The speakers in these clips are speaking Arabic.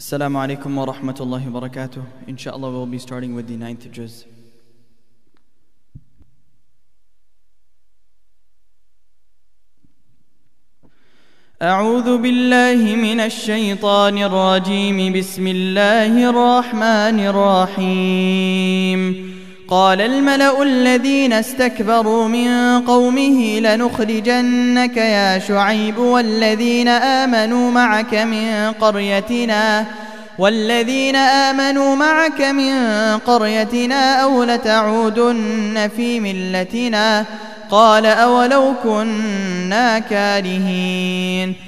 Assalamu alaikum wa rahmatullahi wa barakatuh. Inshallah, we'll be starting with the ninth juz. أعوذ بالله من الشيطان الرجيم بسم الله الرحمن الرحيم قال الملأ الذين استكبروا من قومه لنخرجنك يا شعيب والذين آمنوا معك من قريتنا والذين آمنوا معك من قريتنا أو لتعودن في ملتنا قال أولو كنا كارهين.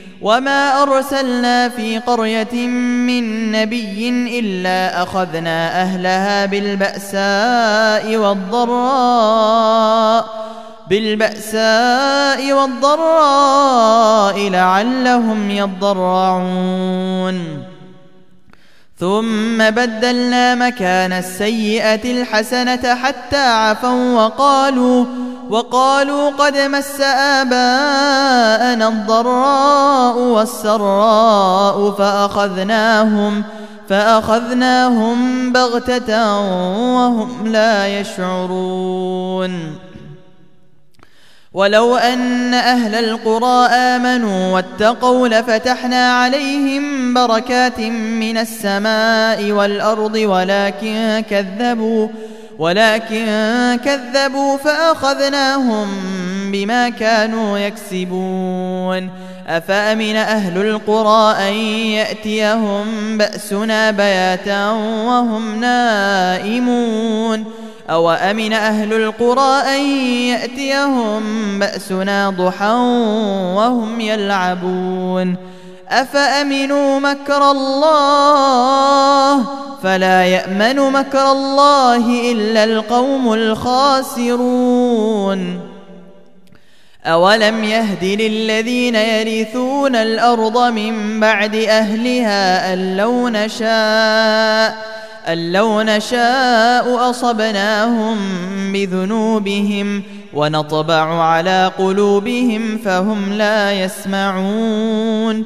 وما أرسلنا في قرية من نبي إلا أخذنا أهلها بالبأساء والضراء بالبأساء والضراء لعلهم يضرعون. ثم بدلنا مكان السيئة الحسنة حتى عفوا وقالوا وقالوا قد مس آباءنا الضراء والسراء فأخذناهم فأخذناهم بغتة وهم لا يشعرون. ولو أن أهل القرى آمنوا واتقوا لفتحنا عليهم بركات من السماء والأرض ولكن كذبوا ولكن كذبوا فأخذناهم بما كانوا يكسبون. أفأمن أهل القرى أن يأتيهم بأسنا بياتا وهم نائمون؟ أو أمن أهل القرى أن يأتيهم بأسنا ضحى وهم يلعبون؟ أفأمنوا مكر الله فلا يأمن مكر الله إلا القوم الخاسرون أولم يهد للذين يرثون الأرض من بعد أهلها أن لو نشاء أن لو نشاء أصبناهم بذنوبهم ونطبع على قلوبهم فهم لا يسمعون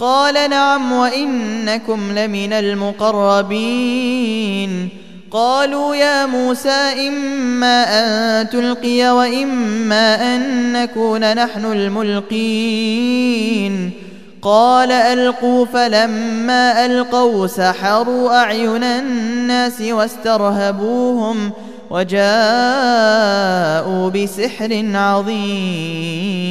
قال نعم وإنكم لمن المقربين. قالوا يا موسى إما أن تلقي وإما أن نكون نحن الملقين. قال ألقوا فلما ألقوا سحروا أعين الناس واسترهبوهم وجاءوا بسحر عظيم.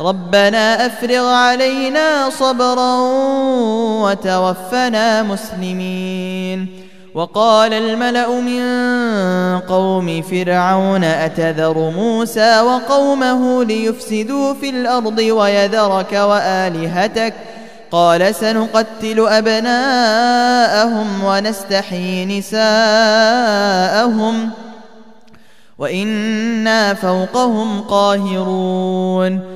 ربنا أفرغ علينا صبرا وتوفنا مسلمين. وقال الملأ من قوم فرعون أتذر موسى وقومه ليفسدوا في الأرض ويذرك وآلهتك؟ قال سنقتل أبناءهم ونستحيي نساءهم وإنا فوقهم قاهرون.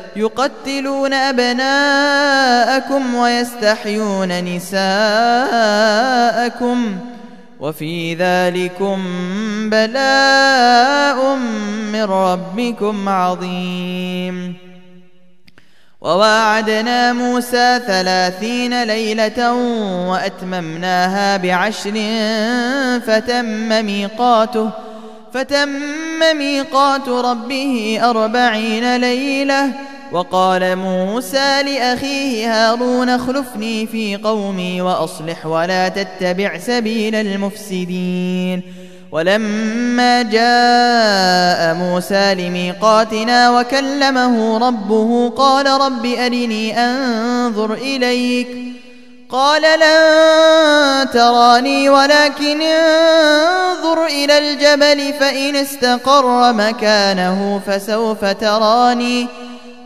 يقتلون أبناءكم ويستحيون نساءكم وفي ذلكم بلاء من ربكم عظيم. وواعدنا موسى ثلاثين ليلة وأتممناها بعشر فتم ميقاته فتم ميقات ربه أربعين ليلة وقال موسى لأخيه هارون اخلفني في قومي وأصلح ولا تتبع سبيل المفسدين. ولما جاء موسى لميقاتنا وكلمه ربه قال رب أرني أنظر إليك. قال لن تراني ولكن انظر إلى الجبل فإن استقر مكانه فسوف تراني.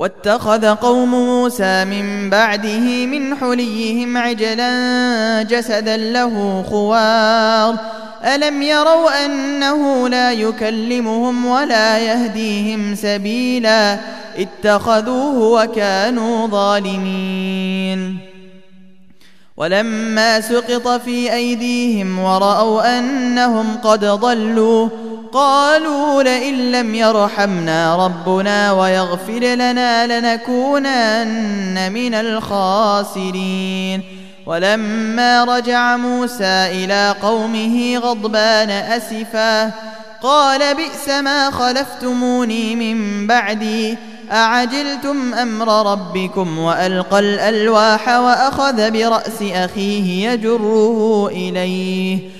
واتخذ قوم موسى من بعده من حليهم عجلا جسدا له خوار. ألم يروا أنه لا يكلمهم ولا يهديهم سبيلا؟ اتخذوه وكانوا ظالمين. ولما سقط في أيديهم ورأوا أنهم قد ضلوا قالوا لئن لم يرحمنا ربنا ويغفر لنا لنكونن من الخاسرين. ولما رجع موسى إلى قومه غضبان أسفا قال بئس ما خلفتموني من بعدي أعجلتم أمر ربكم وألقى الألواح وأخذ برأس أخيه يجره إليه.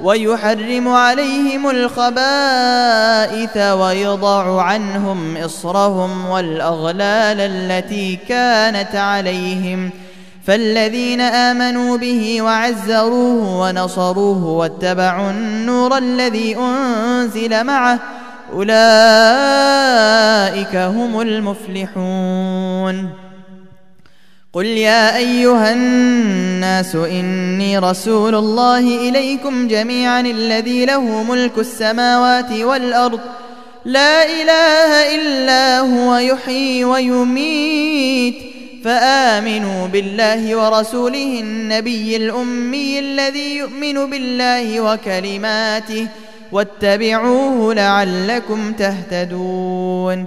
ويحرم عليهم الخبائث ويضع عنهم إصرهم والأغلال التي كانت عليهم. فالذين آمنوا به وعزروه ونصروه واتبعوا النور الذي أنزل معه أولئك هم المفلحون. قل يا أيها الناس إني رسول الله إليكم جميعا الذي له ملك السماوات والأرض. لا إله إلا هو يحيي ويميت. فآمنوا بالله ورسوله النبي الأمي الذي يؤمن بالله وكلماته. واتبعوه لعلكم تهتدون.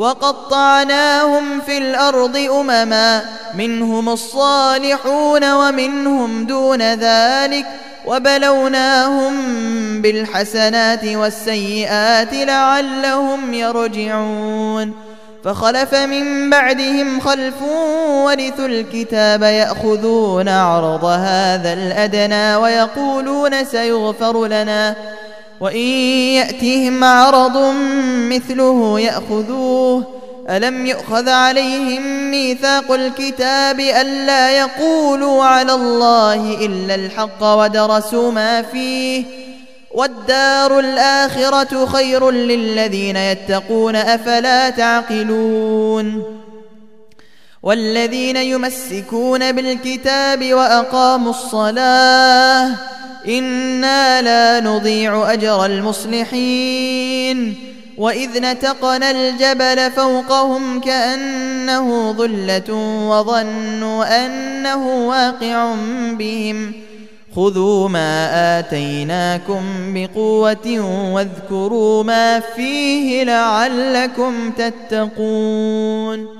وقطعناهم في الأرض أمما منهم الصالحون ومنهم دون ذلك وبلوناهم بالحسنات والسيئات لعلهم يرجعون. فخلف من بعدهم خلف ورثوا الكتاب يأخذون عرض هذا الأدنى ويقولون سيغفر لنا. وإن يأتهم عرض مثله يأخذوه. ألم يؤخذ عليهم ميثاق الكتاب ألا يقولوا على الله إلا الحق ودرسوا ما فيه؟ والدار الآخرة خير للذين يتقون أفلا تعقلون؟ والذين يمسكون بالكتاب وأقاموا الصلاة إنا لا نضيع أجر المصلحين وإذ نتقنا الجبل فوقهم كأنه ظلة وظنوا أنه واقع بهم خذوا ما آتيناكم بقوة واذكروا ما فيه لعلكم تتقون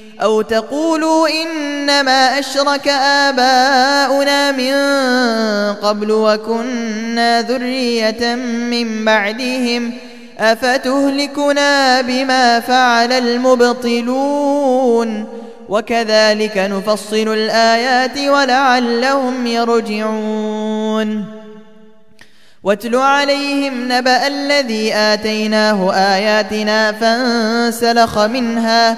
أو تقولوا إنما أشرك آباؤنا من قبل وكنا ذرية من بعدهم أفتهلكنا بما فعل المبطلون وكذلك نفصل الآيات ولعلهم يرجعون. واتل عليهم نبأ الذي آتيناه آياتنا فانسلخ منها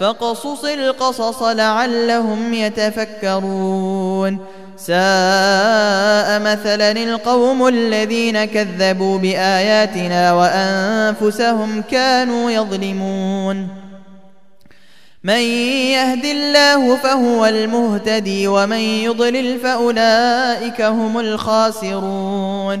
فقصص القصص لعلهم يتفكرون. ساء مثلا القوم الذين كذبوا بآياتنا وأنفسهم كانوا يظلمون. من يهد الله فهو المهتدي ومن يضلل فأولئك هم الخاسرون.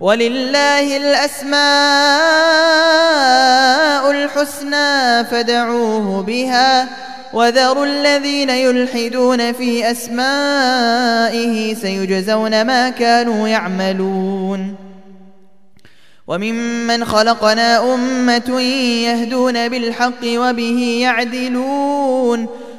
ولله الأسماء الحسنى فدعوه بها وذروا الذين يلحدون في أسمائه سيجزون ما كانوا يعملون. وممن خلقنا أمة يهدون بالحق وبه يعدلون.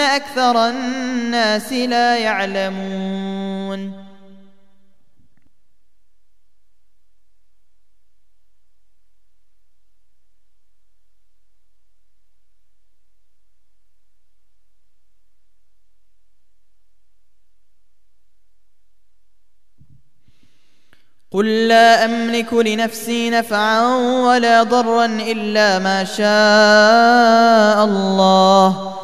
أكثر الناس لا يعلمون. قل لا أملك لنفسي نفعا ولا ضرا إلا ما شاء الله.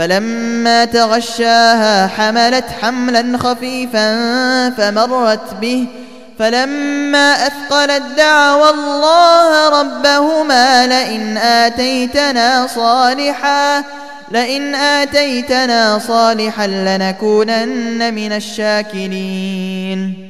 فلما تغشاها حملت حملا خفيفا فمرت به. فلما أثقلت دعوا الله ربهما لئن آتيتنا صالحا لئن آتيتنا صالحا لنكونن من الشاكرين.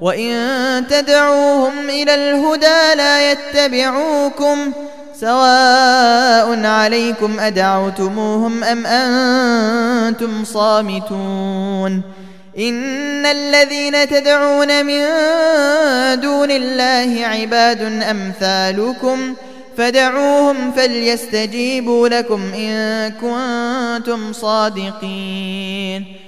وإن تدعوهم إلى الهدى لا يتبعوكم سواء عليكم أدعوتموهم أم أنتم صامتون إن الذين تدعون من دون الله عباد أمثالكم فدعوهم فليستجيبوا لكم إن كنتم صادقين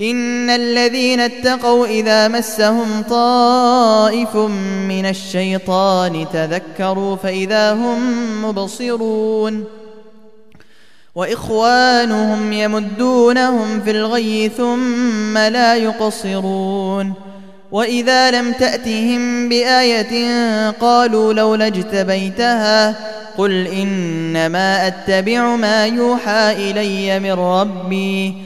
إن الذين اتقوا إذا مسهم طائف من الشيطان تذكروا فإذا هم مبصرون وإخوانهم يمدونهم في الغي ثم لا يقصرون وإذا لم تأتهم بآية قالوا لولا اجتبيتها قل إنما أتبع ما يوحى إلي من ربي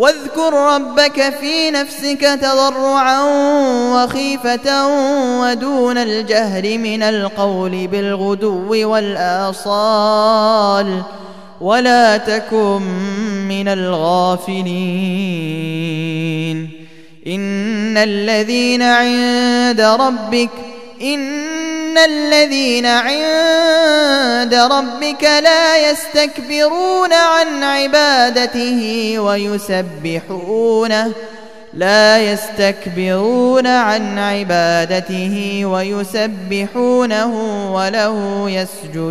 واذكر ربك في نفسك تضرعا وخيفة ودون الجهر من القول بالغدو والآصال ولا تكن من الغافلين. إن الذين عند ربك إن الذين عند ربك لا يستكبرون عن عبادته ويسبحونه لا يستكبرون عن عبادته ويسبحونه وله يسجدون.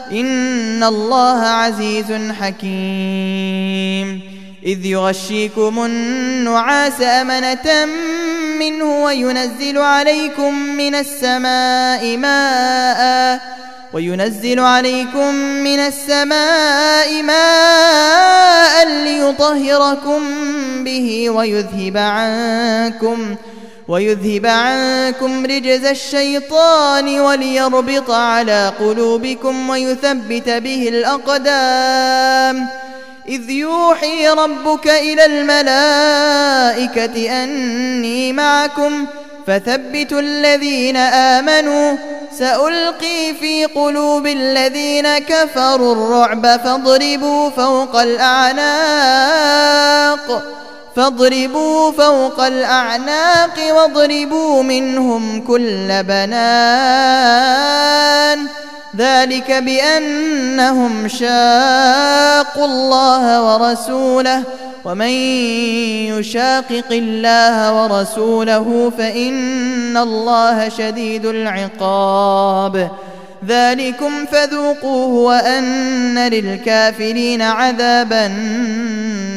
إن الله عزيز حكيم. إذ يغشيكم النعاس أمنة منه وينزل عليكم من السماء ماء وينزل عليكم من السماء ماء ليطهركم به ويذهب عنكم ويذهب عنكم رجز الشيطان وليربط على قلوبكم ويثبت به الأقدام. إذ يوحي ربك إلى الملائكة أني معكم فثبتوا الذين آمنوا. سألقي في قلوب الذين كفروا الرعب فاضربوا فوق الأعناق. فاضربوا فوق الأعناق واضربوا منهم كل بنان. ذلك بأنهم شاقوا الله ورسوله. ومن يشاقق الله ورسوله فإن الله شديد العقاب. ذلكم فذوقوه وأن للكافرين عذاب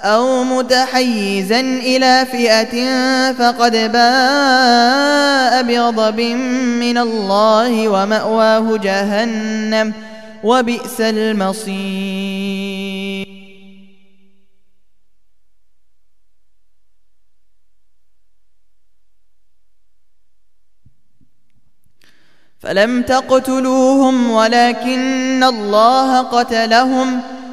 أو متحيزا إلى فئة فقد باء بغضب من الله ومأواه جهنم وبئس المصير. فلم تقتلوهم ولكن الله قتلهم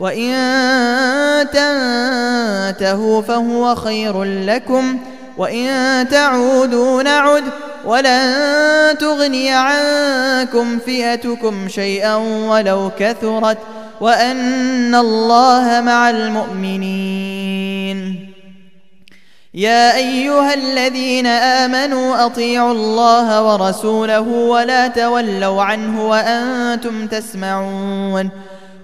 وإن تنتهوا فهو خير لكم وإن تعودوا نعد ولن تغني عنكم فئتكم شيئا ولو كثرت وأن الله مع المؤمنين. يا أيها الذين آمنوا أطيعوا الله ورسوله ولا تولوا عنه وأنتم تسمعون.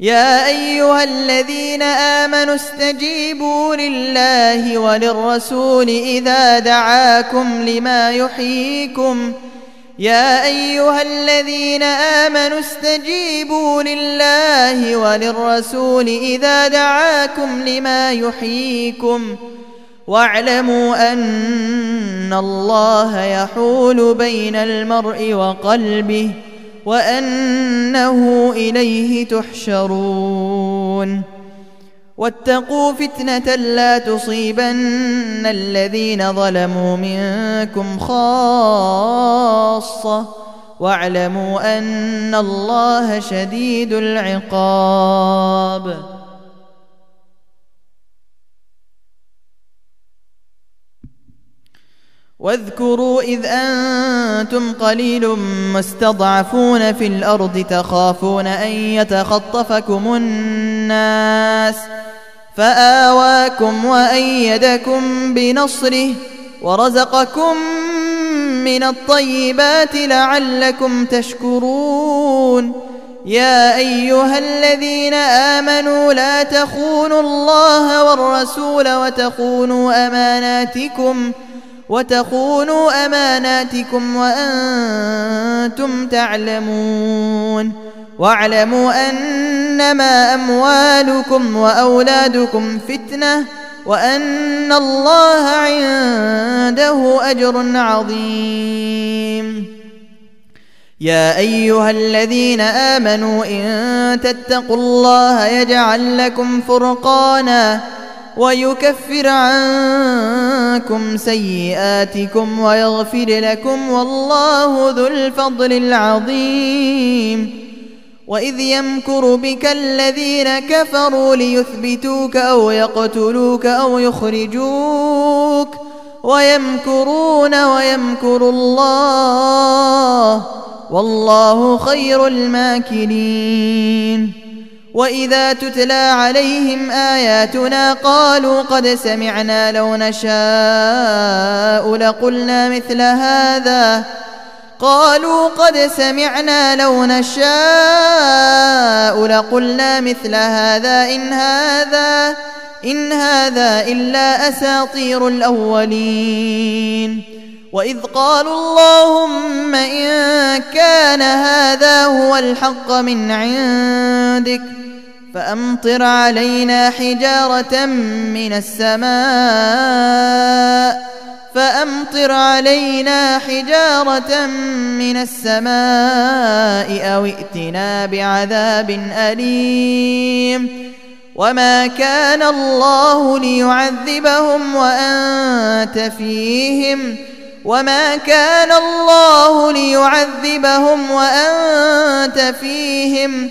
يا أيها الذين آمنوا استجيبوا لله وللرسول إذا دعاكم لما يحييكم. يا أيها الذين آمنوا استجيبوا لله وللرسول إذا دعاكم لما يحييكم. واعلموا أن الله يحول بين المرء وقلبه. وأنه إليه تحشرون. واتقوا فتنة لا تصيبن الذين ظلموا منكم خاصة واعلموا أن الله شديد العقاب. واذكروا إذ أنتم قليل مستضعفون في الأرض تخافون أن يتخطفكم الناس فآواكم وأيدكم بنصره ورزقكم من الطيبات لعلكم تشكرون يا أيها الذين آمنوا لا تخونوا الله والرسول وتخونوا أماناتكم وتخونوا أماناتكم وأنتم تعلمون. واعلموا أنما أموالكم وأولادكم فتنة وأن الله عنده أجر عظيم. يا أيها الذين آمنوا إن تتقوا الله يجعل لكم فرقانا ويكفر عنكم سيئاتكم ويغفر لكم والله ذو الفضل العظيم. وإذ يمكر بك الذين كفروا ليثبتوك أو يقتلوك أو يخرجوك ويمكرون ويمكر الله والله خير الماكرين. وإذا تتلى عليهم آياتنا قالوا قد سمعنا لو نشاء لقلنا مثل هذا. قالوا قد سمعنا لو نشاء لقلنا مثل هذا. إن هذا إن هذا إلا أساطير الأولين. وإذ قالوا اللهم إن كان هذا هو الحق من عندك. فأمطر علينا حجارة من السماء فأمطر علينا حجارة من السماء أو ائتنا بعذاب أليم وما كان الله ليعذبهم وأنت فيهم وما كان الله ليعذبهم وأنت فيهم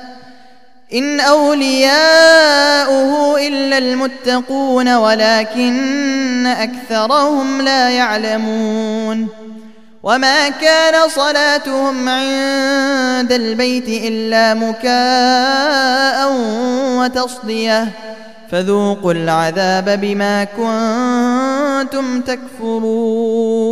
إن أولياؤه إلا المتقون ولكن أكثرهم لا يعلمون وما كان صلاتهم عند البيت إلا مكاء وتصدية فذوقوا العذاب بما كنتم تكفرون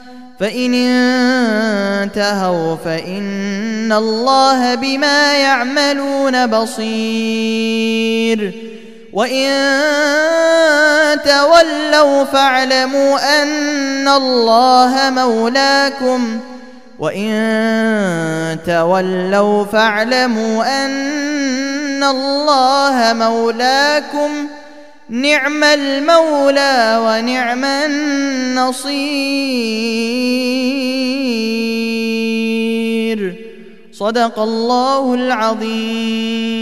فإن انتهوا فإن الله بما يعملون بصير. وإن تولوا فاعلموا أن الله مولاكم. وإن تولوا فاعلموا أن الله مولاكم. نعم المولى ونعم النصير. صدق الله العظيم.